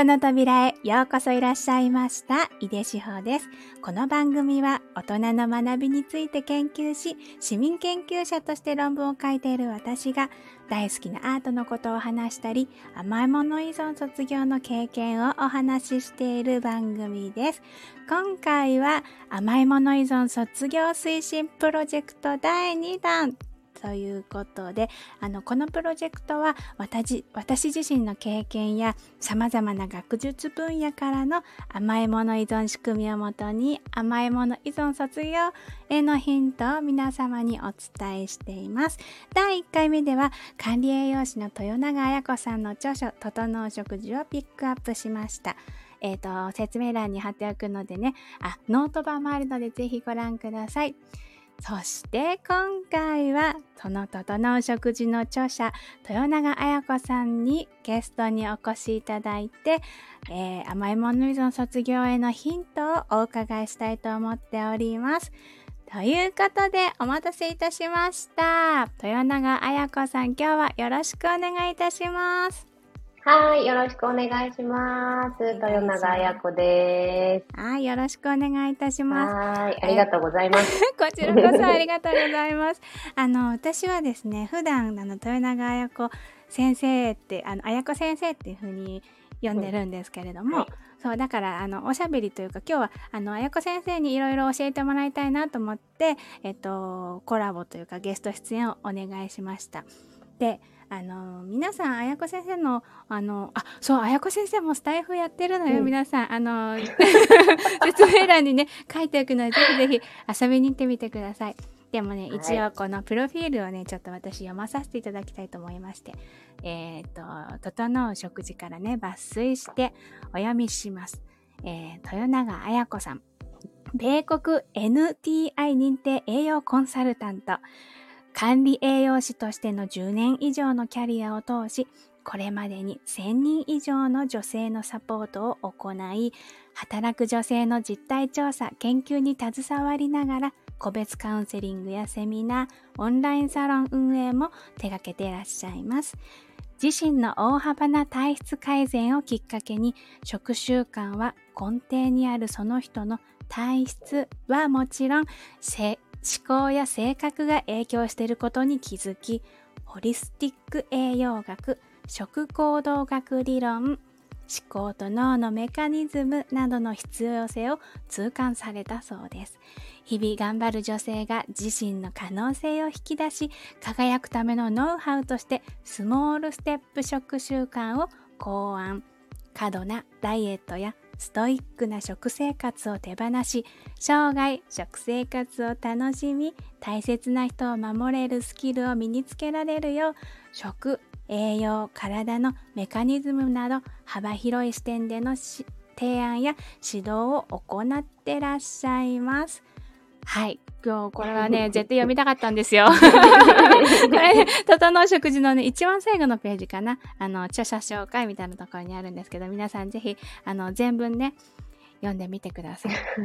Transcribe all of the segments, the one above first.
トの扉へようこそいらっしゃいました。井出志保です。この番組は大人の学びについて研究し、市民研究者として論文を書いている私が大好きなアートのことを話したり、甘いもの依存卒業の経験をお話ししている番組です。今回は甘いもの依存卒業推進プロジェクト第2弾ということで、あの、このプロジェクトは私私自身の経験や様々な学術分野からの甘いもの依存仕組みをもとに甘いもの依存卒業へのヒントを皆様にお伝えしています。第1回目では管理栄養士の豊永彩子さんの著書、整う食事をピックアップしました。えっ、ー、と、説明欄に貼っておくのでね、あ、ノート版もあるのでぜひご覧ください。そして今回はその整う食事の著者豊永彩子さんにゲストにお越しいただいて、えー、甘いもの依存卒業へのヒントをお伺いしたいと思っております。ということでお待たせいたしました。豊永彩子さん今日はよろしくお願いいたします。はい、よろしくお願いします。豊永彩子です。はい、よろしくお願いいたします。はい、ありがとうございます。こちらこそありがとうございます。あの、私はですね、普段、あの、豊永彩子先生って、あの、彩子先生っていうふうに呼んでるんですけれども、うんはい、そうだからあのおしゃべりというか今日はあの綾子先生にいろいろ教えてもらいたいなと思って、えっと、コラボというかゲスト出演をお願いしました。であの皆さん綾子先生のあのあそう綾子先生もスタイフやってるのよ、うん、皆さんあの 説明欄にね書いておくのでぜひぜひ遊びに行ってみてください。でもね、はい、一応このプロフィールをね、ちょっと私読まさせていただきたいと思いまして、えっ、ー、と、整う食事からね、抜粋してお読みします。えー、豊永綾子さん。米国 NTI 認定栄養コンサルタント。管理栄養士としての10年以上のキャリアを通し、これまでに1000人以上の女性のサポートを行い、働く女性の実態調査、研究に携わりながら、個別カウンセリングやセミナー、オンラインサロン運営も手掛けていらっしゃいます。自身の大幅な体質改善をきっかけに、食習慣は根底にあるその人の体質はもちろん、思考や性格が影響していることに気づき、ホリスティック栄養学、食行動学理論、思考と脳のメカニズムなどの必要性を痛感されたそうです。日々頑張る女性が自身の可能性を引き出し、輝くためのノウハウとしてスモールステップ食習慣を考案。過度なダイエットやストイックな食生活を手放し生涯食生活を楽しみ大切な人を守れるスキルを身につけられるよう食栄養体のメカニズムなど幅広い視点での提案や指導を行ってらっしゃいます。はい。今日これはね、絶対読みたかったんですよ。これ、整う食事のね、一番最後のページかな。あの、著者紹介みたいなところにあるんですけど、皆さんぜひ、あの、全文ね、読んでみてください。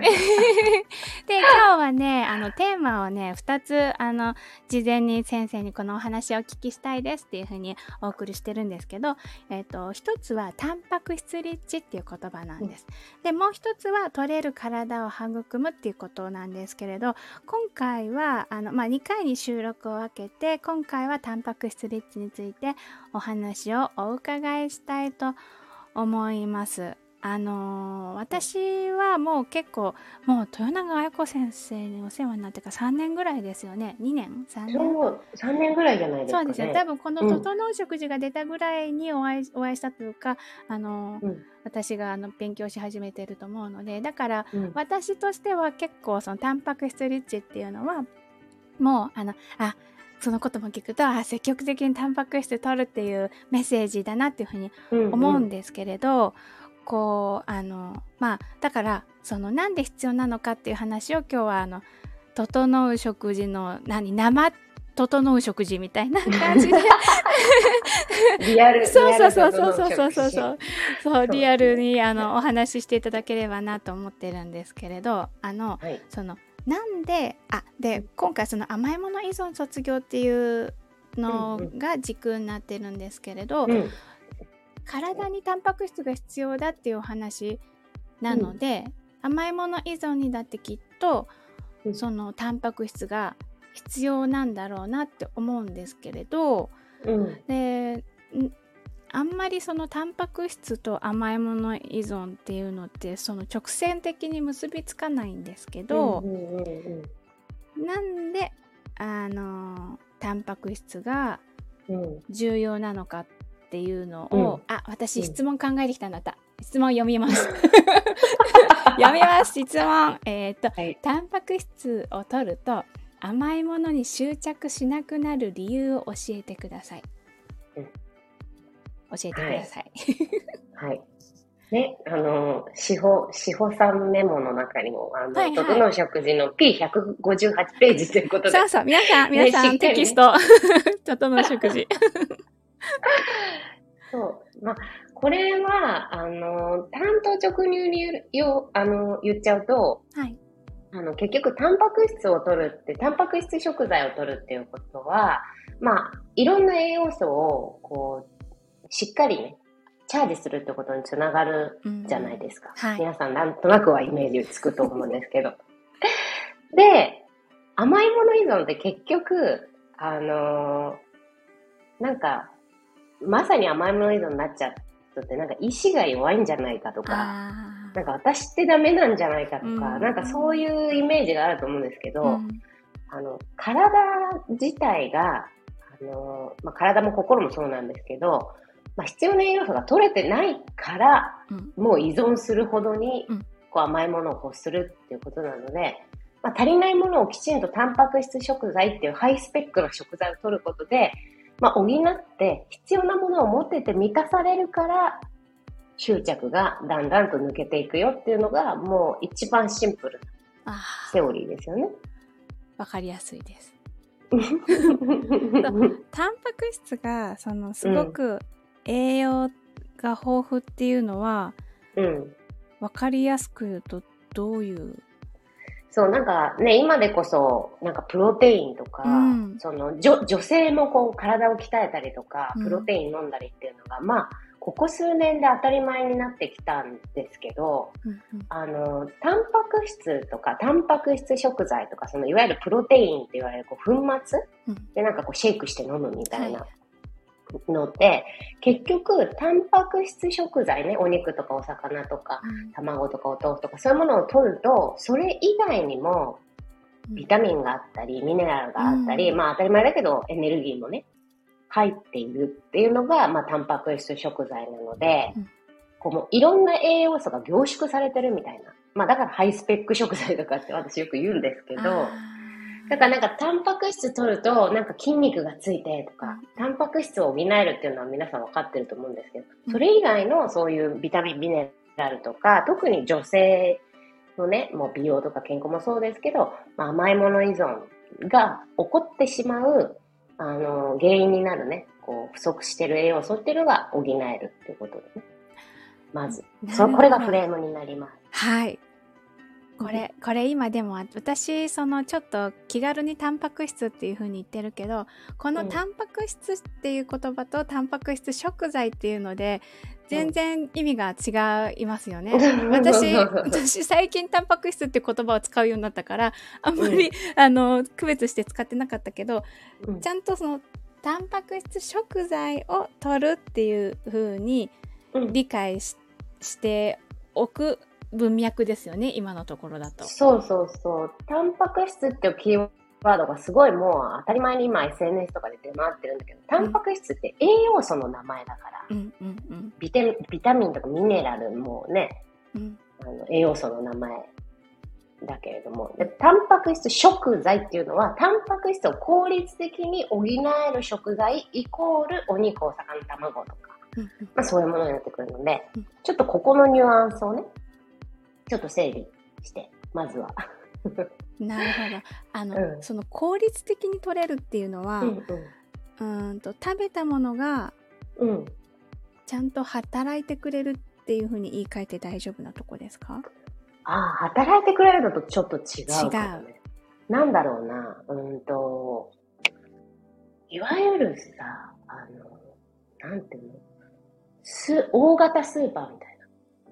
で、今日はね、あの、テーマをね、2つ、あの、事前に先生にこのお話をお聞きしたいですっていうふうにお送りしてるんですけど、えっ、ー、と、1つは、タンパク質リッチっていう言葉なんです。で、もう1つは、取れる体を育むっていうことなんですけれど、今回は、あの、まあ、2回に収録を分けて、今回はタンパク質リッチについてお話をお伺いしたいと思います。あのー、私はもう結構もう豊永綾子先生にお世話になってから3年ぐらいですよね。2年？3年？そう3年ぐらいじゃないですか、ね、そうですよ多分この「整う食事」が出たぐらいにお会い,、お会いしたというかあのーうん、私があの勉強し始めてると思うのでだから、うん、私としては結構そのタンパク質リッチっていうのはもうあのあそのことも聞くとあ積極的にタンパク質取るっていうメッセージだなっていうふうに思うんですけれど、うんうんこうあのまあだからそのなんで必要なのかっていう話を今日はあの整う食事の何生整う食事みたいな感じで。リアル。そうそうそうそうそうそうそうそうそう。リアルにあのお話ししていただければなと思ってるんですけれどあの、はい、そのなんであで今回その甘いもの依存卒業っていうのが軸になってるんですけれど、うんうん体にタンパク質が必要だっていうお話なので、甘いもの依存にだってきっと、うんそのタンパク質が必要なんだろうなって思うんですけれどうん。でんあんまりそのタンパク質と甘いもの依存っていうのってその直線的に結びつかないんですけど、うんうんうんなんであのタンパク質がうん。うん。重要なのかっていうのを、うん。あ私うん。質問考えてきたんだった。質問読みます。読みます質問。えっ、とはい。タンパク質を取ると甘いものに執着しなくなる理由を教えてください、うん。教えてください、はい。ね、あの、司法、司法さんメモの中にも、あの、はいはい。整う食事の P158 ページということで。そう、そう。皆さんね皆さん、ね。テキスト。整う食事 そう。まあ、これは、あの、単刀直入によ、あの、言っちゃうと、はいあの、結局、タンパク質を取るって、タンパク質食材を取るっていうことは、まあ、いろんな栄養素を、こう、しっかりね、チャージするってことにつながるうんじゃないですか。はい皆さんなんとなくはイメージつくと思うんですけど。で、甘いもの依存って結局、あのーなんか、まさに甘いもの依存になっちゃう人って、なんか意志が弱いんじゃないかとか、あなんか私ってダメなんじゃないかとか、うん。なんかそういうイメージがあると思うんですけど、ーうん。あの、体自体が、あの、まあ、体も心もそうなんですけど、まあ、必要な栄養素が取れてないから、うん。もう依存するほどにうん、こう甘いものを欲するっていうことなので、まあ、足りないものをきちんとタンパク質食材っていうハイスペックの食材を取ることで、まあ、補って必要なものを持ってて満たされるから、執着がだんだんと抜けていくよっていうのが、もう一番シンプルなあセオリーですよね。ーわかりやすいですタンパク質がそのすごく栄養が豊富っていうのは、うん。わかりやすく言うとどういうそう、なんかね、今でこそ、なんかプロテインとか、うん。その女、女性もこう体を鍛えたりとかうん、プロテイン飲んだりっていうのが、まあ、ここ数年で当たり前になってきたんですけど、うんうん。あの、タンパク質とか、タンパク質食材とか、そのいわゆるプロテインって言われるこう粉末うん。でなんかこうシェイクして飲むみたいはなので、結局、タンパク質食材ね、お肉とかお魚とか、卵とかお豆腐とかそういうものを取ると、それ以外にもビタミンがあったり、ミネラルがあったり、うん。まあ当たり前だけどエネルギーもね、入っているっていうのが、まあタンパク質食材なので、うん。こうもういろんな栄養素が凝縮されてるみたいな。まあだからハイスペック食材とかって私よく言うんですけど、あだからなんかタンパク質取るとなんか筋肉がついてとか、タンパク質を補えるっていうのは皆さん分かってると思うんですけど、それ以外のそういうビタミン、ミネラルとか、特に女性のね、もう美容とか健康もそうですけど、まあ、甘いもの依存が起こってしまう、あの、原因になるね、こう、不足してる栄養素っていうのが補えるっていうことでね。まず、そこれがフレームになります。はいこれこれ今でも私そのちょっと気軽にタンパク質っていう風に言ってるけどこのうん。タンパク質っていう言葉とタンパク質食材っていうので全然意味が違いますよね。私私最近タンパク質って言葉を使うようになったからあんまり、あの区別して使ってなかったけどうん。ちゃんとそのタンパク質食材を取るっていう風にうん。理解ししておく文脈ですよね今のところだと。そうそうそう。タンパク質っていうキーワードがすごいもう当たり前に今 SNS とかで出回ってるんだけど、タンパク質って栄養素の名前だから、うんうんうん。ビテビタミンとかミネラルもね、うん。あの栄養素の名前だけれども、でタンパク質食材っていうのは、タンパク質を効率的に補える食材イコールお肉、お魚、卵とか、うん。まあそういうものになってくるのでうん、ちょっとここのニュアンスをね、ちょっと整理して、まずは。うんなるほどあの、うんその効率的に取れるっていうのは、うーんと食べたものがうん。うん。ちゃんと働いてくれるっていうふうに言い換えて大丈夫なとこですか？ああ、働いてくれるのとちょっと違うかもね。なんだろうな、うーんと、いわゆるさ、あの、なんていうの？す大型スーパーみたいな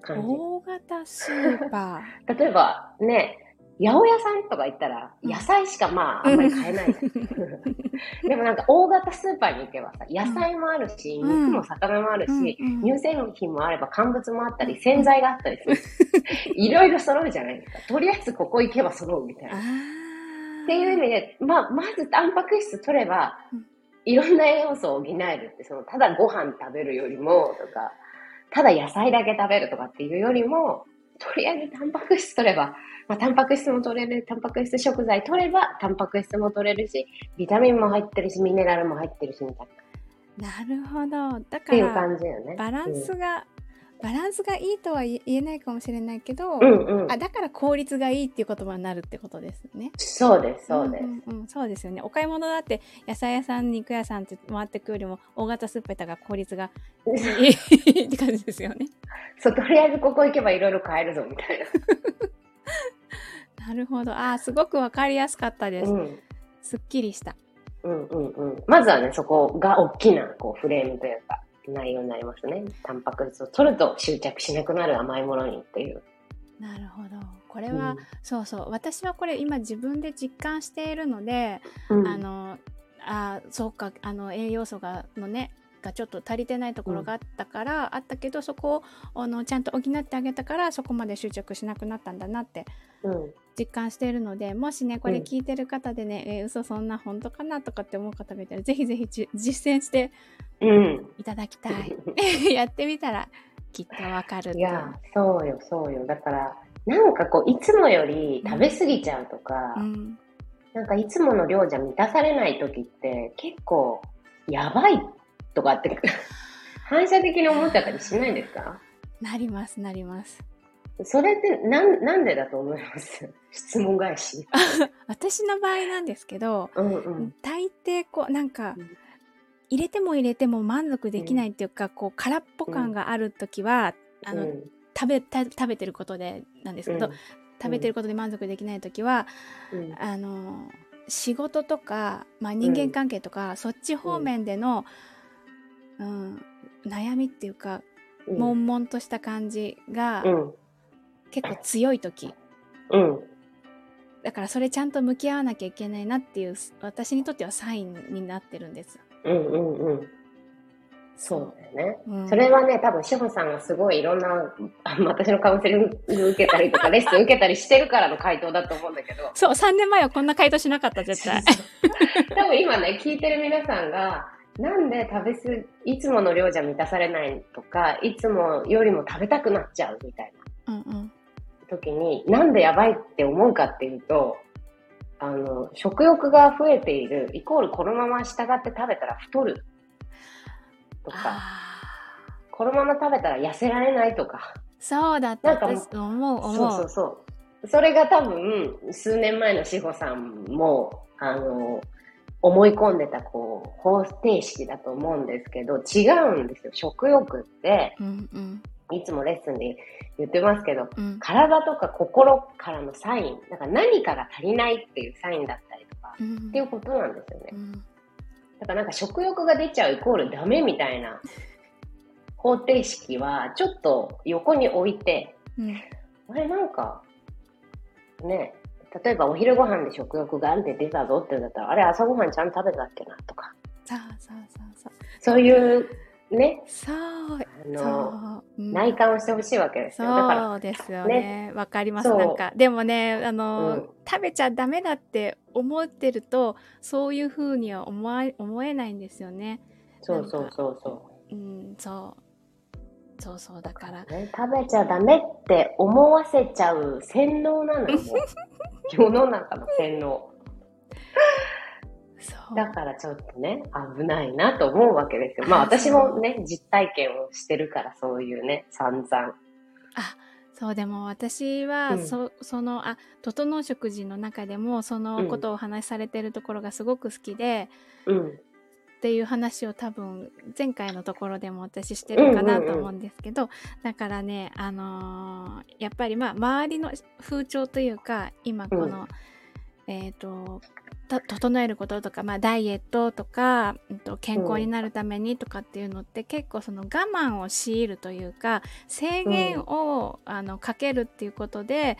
感じ。大型スーパ 例えばね、八百屋さんとか行ったら、野菜しかまあ、あんまり買えない。でもなんか大型スーパーに行けばさ、野菜もあるし、うん肉も魚もあるし、乳製品もあれば乾物もあったり、洗剤があったりする。いろいろ揃うじゃないですか。とりあえずここ行けば揃うみたいな。っーていう意味で、まあ、まずタンパク質取ればうん、いろんな栄養素を補えるって、その、ただご飯食べるよりも、とか、ただ野菜だけ食べるとかっていうよりも、とりあえずタンパク質取れば、まあ、タンパク質も取れる、タンパク質食材取れば、タンパク質も取れるし、ビタミンも入ってるし、ミネラルも入ってるし、みたいな。っなるほど。だていうから、感じよね。バランスが、バランスがいいとは言えないかもしれないけど、うん、うんうんあだから効率がいいっていう言葉になるってことですね。そうです、そうです。んうんうんそうですよね。お買い物だって野菜屋さん、肉屋さんって回ってくよりも大型スーパー行ったから効率がいいって感じですよね。そう、とりあえずここ行けばいろいろ買えるぞ、みたいなるほど。あーすごくわかりやすかったでな。す。うん。すっきりした。うんうんうん。まずはね、そこが大きなこうフレームというか、内容になりますね。タンパク質を取ると執着しなくなる甘いものにっていう。なるほど。これは、うんそうそう。私はこれ今自分で実感しているので、うんあのあそうかあの栄養素がのねがちょっと足りてないところがあったから、あったけどそこをあのちゃんと補ってあげたからそこまで執着しなくなったんだなってうん。実感しているのでもしねこれうん聞いてる方でね、えー嘘そんな本当かなとかって思う方がいたらぜひぜひじ実践してうん。いただきたい やってみたらきっとわかるいや、そうよ、そうよ。だから、なんかこう、いつもより食べ過ぎちゃうとか、うん、なんかいつもの量じゃ満たされない時って、結構、やばいとかって、反射的に思っちゃったりしないんですか？なりますなります。それって、なん、なんでだと思います？質問返し。私の場合なんですけど、うんうん。大抵こうなんか、うん。入れても入れても満足できないっていうか、こう空っぽ感がある時は、あのうん。食べた食べてることでなんですけど、食べてることで満足できない時は、うん。あの仕事とか、まあ、人間関係とか、そっち方面での、うん悩みっていうか、うん悶々とした感じがうん。結構強い時うん。だからそれちゃんと向き合わなきゃいけないなっていう私にとってはサインになってるんです。うんうんうん。そうだよね。うんそれはね、多分、志保さんがすごいいろんな、あ私のカウンセリング受けたりとか、レッスン受けたりしてるからの回答だと思うんだけど。そう、3年前はこんな回答しなかった、絶対。多分今ね、聞いてる皆さんが、なんで食べすぎ、いつもの量じゃ満たされないとか、いつもよりも食べたくなっちゃうみたいなうんうん。時に、なんでやばいって思うかっていうと、あの、食欲が増えている、イコールこのまま従って食べたら太るとか、あこのまま食べたら痩せられないとか、ーそうだった。なんかもう私思う、思う。そうそうそう。それが多分、数年前の志保さんも、あの、思い込んでた、こう、方程式だと思うんですけど、違うんですよ。食欲って、うんうん。いつもレッスンで言ってますけど、うん。体とか心からのサイン、なんか何かが足りないっていうサインだったりとか、うん。っていうことなんですよね。う。ん。だからなんか食欲が出ちゃうイコールダメみたいな方程式は、ちょっと横に置いて、うん。あれなんか、ね、例えばお昼ご飯で食欲があるで出たぞって言うんだったら、あれ朝ごはんちゃんと食べたっけなとか、そうそうそうそう。そういうね、そう、あその、う。うん内観をしてほしいわけですよ。そうですよね。わ、かります。なんか、でもね、あの、うん食べちゃダメだって思ってると、そういうふうには思わ思えないんですよね。そうそうそうそうん、そう。そうそう、だからう、。ね。食べちゃダメって思わせちゃう洗脳なのよ。世の中の洗脳。だからちょっとね、危ないなと思うわけですよ。まああ私もね、実体験をしてるから、そういうね、散々。あそうでも私は、うんそそのあ整う食事の中でもそのことをお話しされてるところがすごく好きで、うん。っていう話を多分前回のところでも私してるかなと思うんですけど、だからねあのーやっぱりまあ周りの風潮というか今この、えっ、とと整えることとか、まあ、ダイエットとか、うんと健康になるためにとかっていうのって、結構その我慢を強いるというか制限を、あのかけるっていうことで、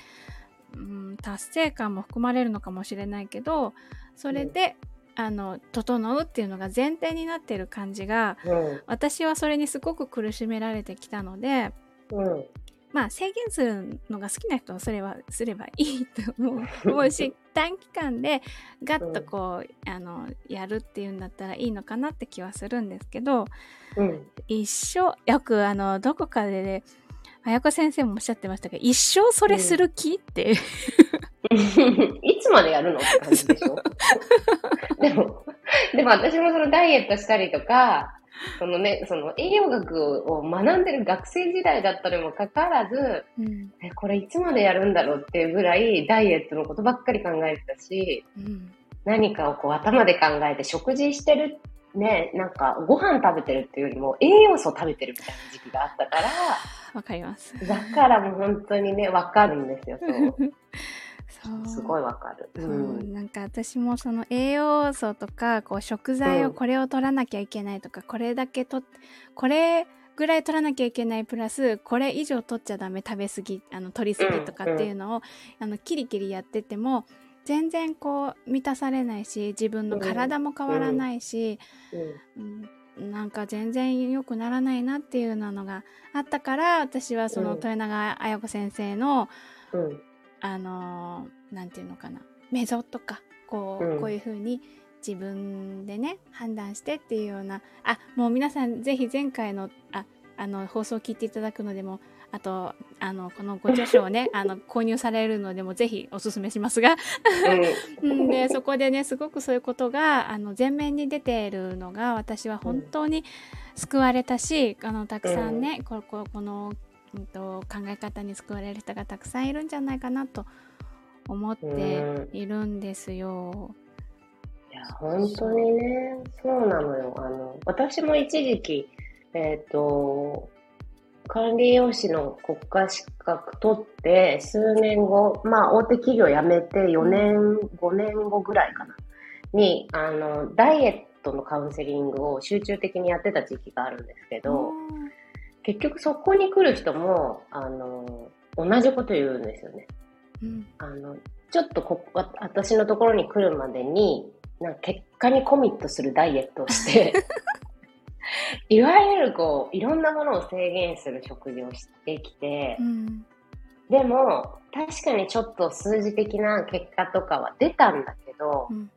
うん、達成感も含まれるのかもしれないけどそれで、あの整うっていうのが前提になってる感じがうん。私はそれにすごく苦しめられてきたので。うん。まあ制限するのが好きな人はそれはすればいいと思うし 短期間でガッとこう、あのやるっていうんだったらいいのかなって気はするんですけどうん。一生よくあのどこかで、ね、綾子先生もおっしゃってましたけど一生それする気って、いつまでやるのって感じでしょ？でも、でも私もそのダイエットしたりとか、そのね、その栄養学を学んでる学生時代だったにもかかわらず、うんえ、これいつまでやるんだろうっていうぐらいダイエットのことばっかり考えてたし、うん何かをこう頭で考えて食事してる、ね、なんかご飯食べてるっていうよりも栄養素食べてるみたいな時期があったから、わかります。だからもう本当にね、わかるんですよ、そう。すごいわかる。そううん。なんか私もその栄養素とかこう食材うん。をこれを取らなきゃいけないとか、これだけとこれぐらい取らなきゃいけないプラスこれ以上取っちゃダメ食べ過ぎあの取り過ぎとかっていうのを、あのキリキリやってても全然こう満たされないし自分の体も変わらないし、うん。うんなんか全然良くならないなっていうのがあったから私はそのうん。豊永綾子先生の、うんあのーなんていうのかな。メゾとかこう,、うん。こういう風に自分でね判断してっていうようなあもう皆さんぜひ前回のああの放送を聞いていただくのでもあとあのこのご著書をね あの購入されるのでもぜひおすすめしますが、うん、でそこでねすごくそういうことがあの前面に出ているのが私は本当に救われたし、あのたくさんね、こここの、うん、と考え方に救われる人がたくさんいるんじゃないかなと思っているんですよ。いや、本当にね、そうなのよ。あの、私も一時期、えっ、と、管理栄養士の国家資格取って、数年後、まあ、大手企業辞めて4年、5年後ぐらいかな、に、あの、ダイエットのカウンセリングを集中的にやってた時期があるんですけど、結局そこに来る人も、あの、同じこと言うんですよね。うん。あの、ちょっとこわ私のところに来るまでに、なんか結果にコミットするダイエットをして、いわゆるこう、いろんなものを制限する食事をしてきてう、ん。でも、確かにちょっと数字的な結果とかは出たんだけど、うん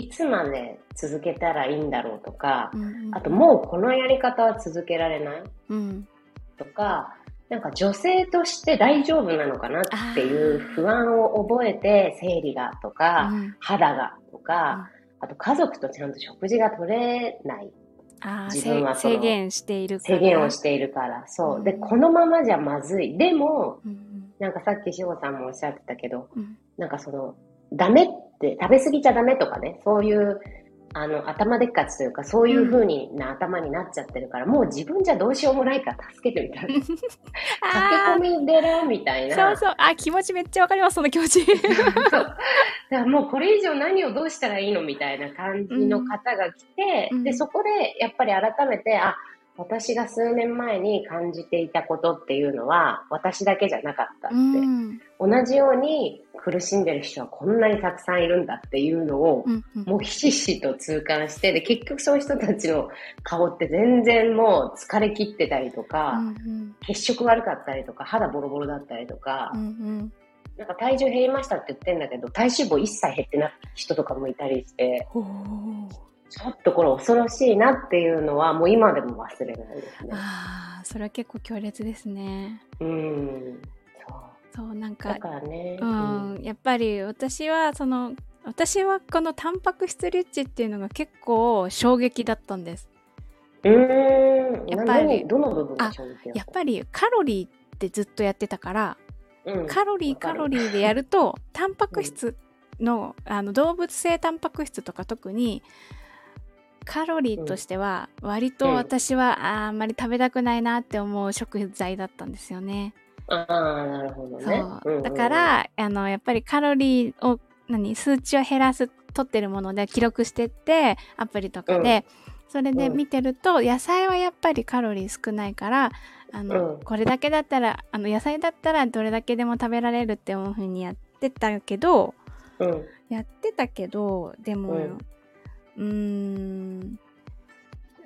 いつまで続けたらいいんだろうとかう、んあともうこのやり方は続けられない？うん。とか、なんか女性として大丈夫なのかなっていう不安を覚えて、生理がとか、うん。肌がとか、あと家族とちゃんと食事が取れない。自分は制限しているから。制限をしているから、そう。う。ん。で、このままじゃまずい。でも、うんなんかさっきしほさんもおっしゃってたけど、うん。なんかその、ダメって、食べ過ぎちゃダメとかね、そういう、あの、頭でっかちというか、そういう風にな頭になっちゃってるから、もう自分じゃどうしようもないから助けてみたいな。駆あけ込み寺みたいな。ーそうそうあ気持ちめっちゃわかりますその気持ち そう。だからもうこれ以上何をどうしたらいいのみたいな感じの方が来て、うんで、そこでやっぱり改めて、あ、私が数年前に感じていたことっていうのは私だけじゃなかったって。うん。同じように苦しんでる人はこんなにたくさんいるんだっていうのを、うんうん。もうひしひしと痛感して、で、結局そういう人たちの顔って全然もう疲れ切ってたりとか、うん血色悪かったりとか、肌ボロボロだったりとか、うんうん。なんか体重減りましたって言ってんだけど、体脂肪一切減ってない人とかもいたりして、ちょっとこれ恐ろしいなっていうのはもう今でも忘れないですね。ああそれは結構強烈ですねうん。そう。そうなんかだからね。うん、やっぱり私はその私はこのタンパク質リッチっていうのが結構衝撃だったんですうん。やっぱり何どの部分が衝撃やっぱりカロリーってずっとやってたからうんカロリーカロリーでやるとタンパク質の,、あの動物性タンパク質とか特にカロリーとしては割と私はあんまり食べたくないなって思う食材だったんですよね。ああ、なるほどね。そう。だからあのやっぱりカロリーを何数値を減らす取ってるもので記録してってアプリとかで、それで見てると、野菜はやっぱりカロリー少ないからあの、うん。これだけだったらあの野菜だったらどれだけでも食べられるって思う風にやってたけどうん。やってたけどでもうーん。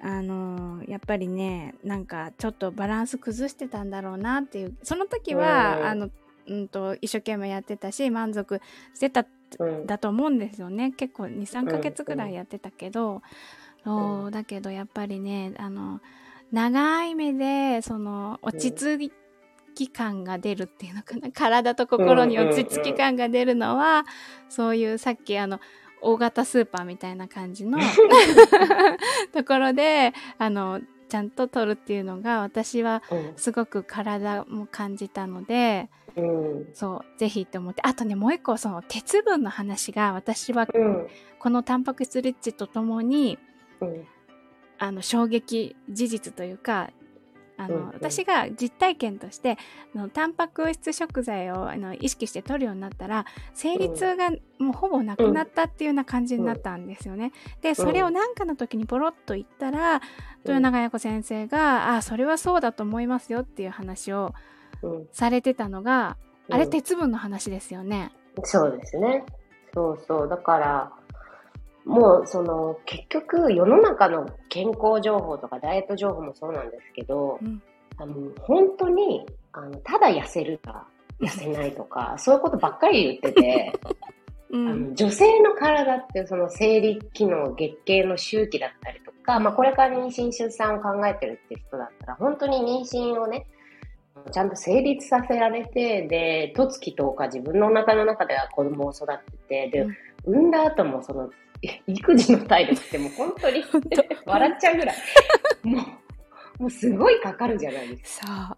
あのやっぱりねなんかちょっとバランス崩してたんだろうなっていう。その時は、うん。あのうんと一生懸命やってたし満足してたうん。だと思うんですよね。結構23ヶ月ぐらいやってたけど、そうだけどやっぱりねあの長い目でその落ち着き感が出るっていうのかな。体と心に落ち着き感が出るのは、そういうさっきあの大型スーパーみたいな感じの ところであのちゃんと取るっていうのが私はうん。すごく体も感じたのでうん。そうぜひって思ってあとねもう一個その鉄分の話が私はうん。このタンパク質リッチとともにうん。あの衝撃事実というかあの、うんうん私が実体験としてあのタンパク質食材をあの意識して取るようになったら生理痛がもうほぼなくなったっていうような感じになったんですよね。でそれを何かの時にポロッと言ったら、豊永彩子先生が「あそれはそうだと思いますよ」っていう話をうん。されてたのが、あれうん鉄分の話ですよね。そうですね。そうそう。だから、もうその結局世の中の健康情報とかダイエット情報もそうなんですけど、うん。あの本当にあのただ痩せるか痩せないとか、そういうことばっかり言ってて、うん。あの女性の体ってその生理機能、月経の周期だったりとか、まあ、これから妊娠出産を考えてるって人だったら、本当に妊娠をね、ちゃんと成立させられて、で、十月10日自分のお腹の中では子供を育てて、で、うん。産んだ後もその、え育児の体力ってもう本当に 笑っちゃうぐらい、もう、もうすごいかかるじゃないですか。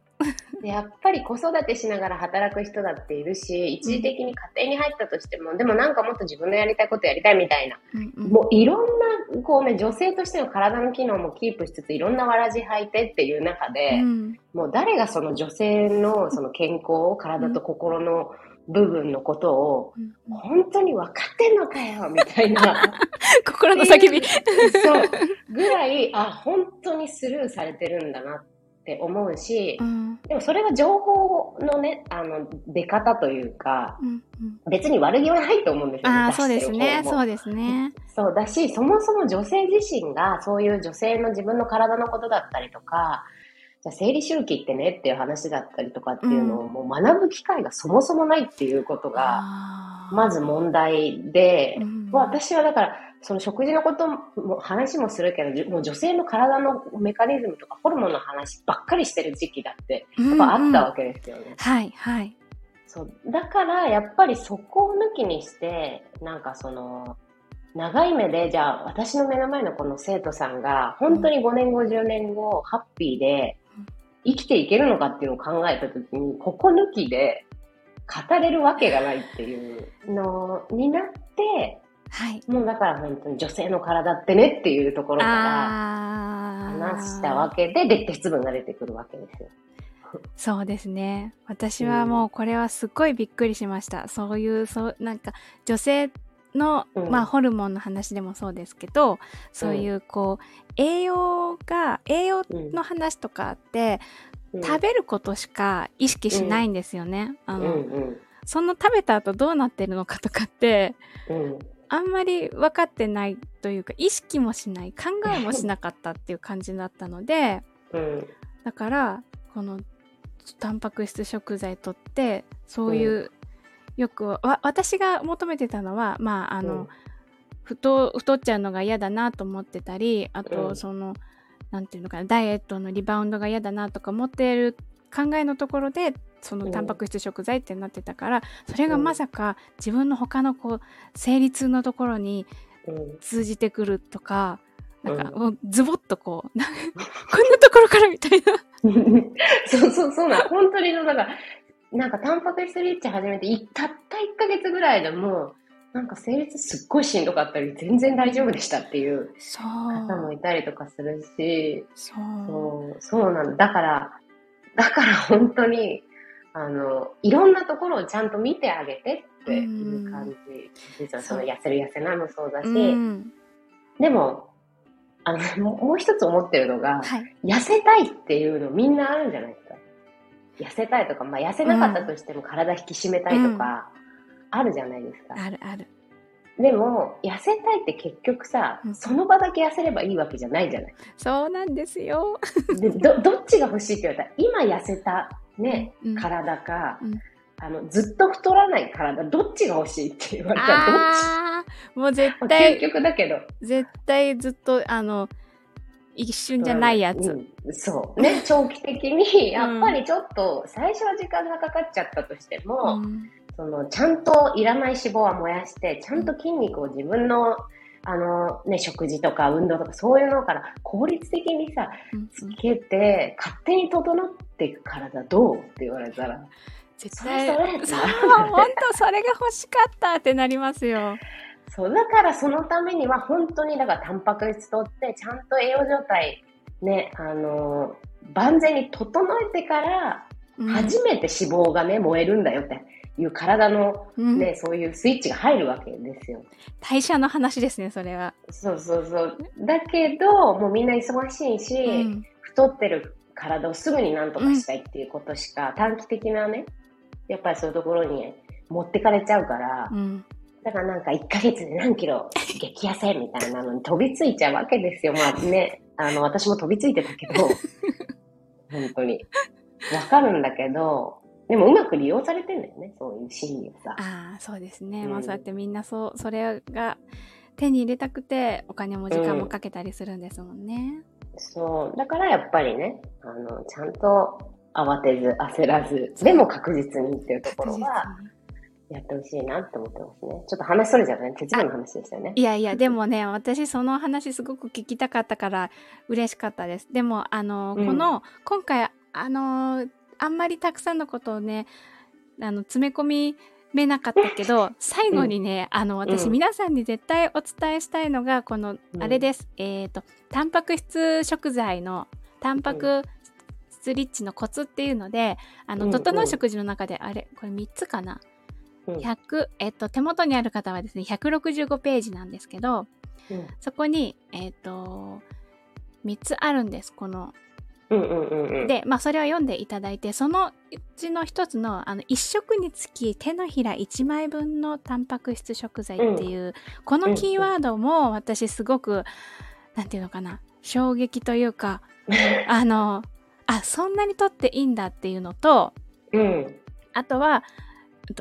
でやっぱり子育てしながら働く人だっているし、一時的に家庭に入ったとしても、でもなんかもっと自分のやりたいことやりたいみたいな、うんうん。もういろんな、こうね、女性としての体の機能もキープしつつ、いろんなわらじ履いてっていう中で、うん。もう誰がその女性のその健康、体と心の部分のことを、うん本当に分かってんのかよみたいな、心の叫び。そう、ぐらい、あ、本当にスルーされてるんだなって思うし、うんでもそれは情報のね、あの、出方というか、うんうん別に悪気はないと思うんですよね。ああ、そうですね。そうですね。そうだし、そもそも女性自身がそういう女性の自分の体のことだったりとか、じゃあ生理周期ってねっていう話だったりとかっていうのをもう学ぶ機会がそもそもないっていうことが、まず問題で、うん私はだから、その食事のことも話もするけど、じもう女性の体のメカニズムとかホルモンの話ばっかりしてる時期だって、やっぱあったわけですよね。はい、はい。そう。だから、やっぱりそこを抜きにして、なんかその、長い目で、じゃあ、私の目の前のこの生徒さんが、本当に5年後、10年後、ハッピーでうん、生きていけるのかっていうのを考えたときに、ここ抜きで、語れるわけがないっていうのになって、はい。もうだから本当に女性の体ってねっていうところから。話したわけで、で、鉄分が出てくるわけですよ。そうですね。私はもうこれはすっごいびっくりしました。そういう、そう、なんか女性の、うん。まあホルモンの話でもそうですけど、そういうこう、栄養が、栄養うん。の話とかって、うん。食べることしか意識しないんですよね。あうんの、うん。その食べた後どうなってるのかとかって、うん。あんまり分かってないというか、意識もしない、考えもしなかったっていう感じだったので、うん。だからこのタンパク質食材とってそういう、よくわ私が求めてたのはまああの、うん。太太っちゃうのが嫌だなと思ってたりあと、うん。そのなんていうのかなダイエットのリバウンドが嫌だなとか思っている考えのところでそのうん。タンパク質食材ってなってたから、それがまさか自分の他のこう生理痛のところにうん。通じてくるとかなんか、うん。もうズボッとこうなんかこんなところからみたいな。そうそうそうな、本当にそう、だから、なんかタンパク質リッチ始めて、いたった1ヶ月ぐらいでもう、なんか生理すっごいしんどかったり、全然大丈夫でしたっていう方もいたりとかするし、そうそう、なんだ。だから、だから本当に、あの、いろんなところをちゃんと見てあげてっっていう感じ。実はその痩せる痩せないもそうだし、うんでも、あの、もうもう一つ思ってるのが、はい。痩せたいっていうのみんなあるんじゃない？ですか。痩せたいとか、まあ痩せなかったとしても体引き締めたいとか、あるじゃないですか。あるある。でも、痩せたいって結局さう、んその場だけ痩せればいいわけじゃないじゃない。そうなんですよ。で、ど、どっちが欲しいって言われたら、今痩せたね、うん体か、うんあの、ずっと太らない体、どっちが欲しいって言われたら、どっち？もう絶まあ対究、極だけど。絶対ずっと、あの、一瞬じゃないやつ。うんそう。ね、長期的に、やっぱりちょっと、最初は時間がかかっちゃったとしても、うんその、ちゃんといらない脂肪は燃やして、ちゃんと筋肉を自分の、あの、ね、食事とか運動とかそういうのから効率的にさ、うんつけて、勝手に整っていく体どうって言われたら、絶対、そう、本当それが欲しかったってなりますよ。そう、だからそのためには本当に、だからタンパク質とって、ちゃんと栄養状態、ね、あの万全に整えてから、うん初めて脂肪がね、燃えるんだよっていう体のうんね、そういうスイッチが入るわけですよ。代謝の話ですね、それは。そうそうそう。だけど、もうみんな忙しいし、うん太ってる体をすぐになんとかしたいっていうことしか、短期的なね、やっぱりそういうところに持ってかれちゃうから、うんだからなんか1ヶ月で何キロ激痩せみたいなのに飛びついちゃうわけですよ。まあね、あの、私も飛びついてたけど、本当に。わかるんだけど、でもうまく利用されてんだよね、そういう心理をさ。ああ、そうですね。うんまあそうやってみんなそう、それが手に入れたくて、お金も時間もかけたりするんですもんね。そう。だからやっぱりね、あの、ちゃんと慌てず、焦らず、でも確実にっていうところは、やってほしいなって思ってますね。ちょっと話それじゃない？鉄分の話でしたよね。いやいや、でもね、私その話すごく聞きたかったから嬉しかったです。でも、あの、うんこの、今回、あの、あんまりたくさんのことをね、あの、詰め込みめなかったけど、最後にね、あの、私、うん皆さんに絶対お伝えしたいのが、この、うんあれです。えっ、と、タンパク質食材の、タンパク質リッチのコツっていうので、あの、うん整う食事の中で、あれ、これ3つかな？うん100、えっと、手元にある方はですね、165ページなんですけど、うんそこに、えっと、3つあるんです、この。うんうんうんうん。で、まあ、それを読んでいただいて、そのうちの一つの、あの、1食につき手のひら1枚分のタンパク質食材っていう、このキーワードも私すごく、なんていうのかな、衝撃というか、あの、あ、そんなに取っていいんだっていうのと、うん。あとは、うんと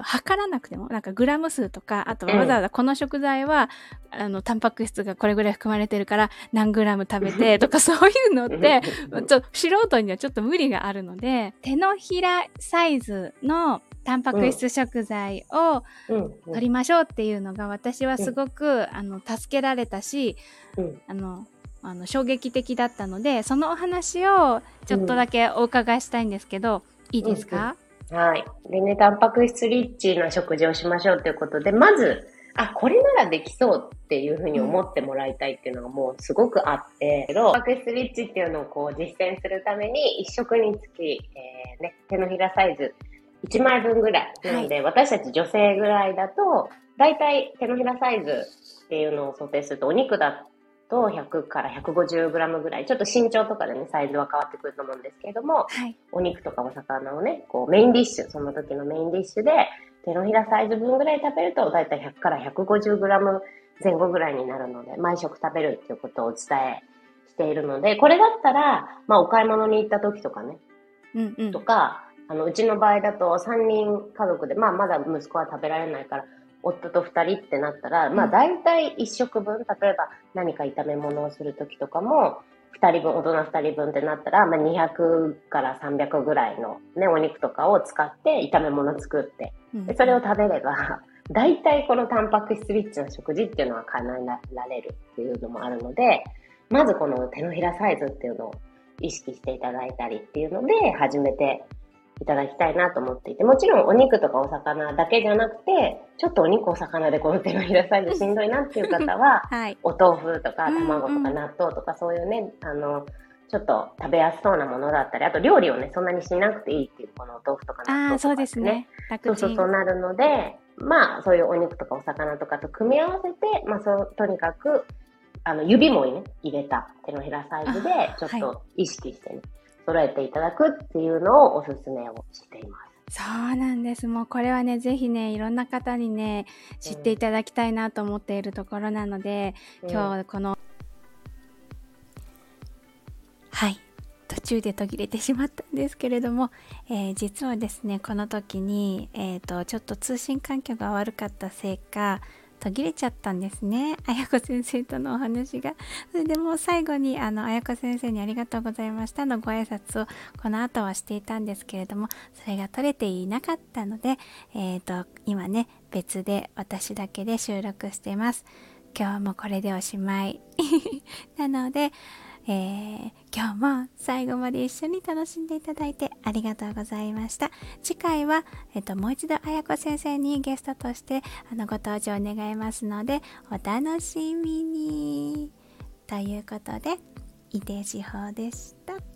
測らなくても、なんかグラム数とか、あとはわざわざこの食材は、あの、タンパク質がこれぐらい含まれてるから何グラム食べて とかそういうのって、ちょ素人にはちょっと無理があるので、手のひらサイズのタンパク質食材をうん。取りましょうっていうのが私はすごく、あの、助けられたし、うん。あの、あの衝撃的だったので、そのお話をちょっとだけお伺いしたいんですけど、いいですか、はい。でね、タンパク質リッチな食事をしましょうということで、まず、あ、これならできそうっていうふうに思ってもらいたいっていうのがもうすごくあって、タンパク質リッチっていうのをこう実践するために、一食につき、えーね、手のひらサイズ1枚分ぐらい。なので、私たち女性ぐらいだと、だいたい手のひらサイズっていうのを想定すると、お肉だと100から150グラムぐらい、ちょっと身長とかでね、サイズは変わってくると思うんですけれども、はい。お肉とかお魚をね、こうメインディッシュ、その時のメインディッシュで、手のひらサイズ分ぐらい食べると、だいたい100から150グラム前後ぐらいになるので、毎食食べるっていうことをお伝えしているので、これだったら、まあお買い物に行った時とかね、うんうんと。か、あの、うちの場合だと3人家族で、まあまだ息子は食べられないから、夫と2人ってなったら、まあうん大体1食分、例えば何か炒め物をする時とかも、2人分、大人2人分ってなったら、まあ200から300ぐらいのね、お肉とかを使って炒め物作って、うんでそれを食べれば、大体このタンパク質リッチな食事っていうのは叶えられるっていうのもあるので、まずこの手のひらサイズっていうのを意識していただいたりっていうので、始めていただきたいなと思っていて、もちろんお肉とかお魚だけじゃなくて、ちょっとお肉お魚でこの手のひらサイズしんどいなっていう方は、はい。お豆腐とか卵とか納豆とかそういうね、あの、ちょっと食べやすそうなものだったり、あと料理をね、そんなにしなくていいっていう、このお豆腐とか納豆とか、ああ、そうですね。そうそうそうなるので、まあ、そういうお肉とかお魚とかと組み合わせて、まあ、そうとにかく、あの、指もね、入れた手のひらサイズで、ちょっと意識してね、はい、揃えていただくっていうのをおすすめをしています。そうなんです。もうこれはね、ぜひね、いろんな方にね、知っていただきたいなと思っているところなので、うん、今日この、はい。途中で途切れてしまったんですけれども、えー、実はですねこの時に、えーと、ちょっと通信環境が悪かったせいか途切れちゃったんですね。綾子先生とのお話が。それでもう最後にあの綾子先生にありがとうございました。のご挨拶をこの後はしていたんですけれどもそれが取れていなかったので、えーと今ね別で私だけで収録しています。今日もこれでおしまい。なのでえー、今日も最後まで一緒に楽しんでいただいてありがとうございました。次回は、えっと、もう一度あや子先生にゲストとしてあのご登場願いますので、お楽しみに。ということで、伊手志保でした。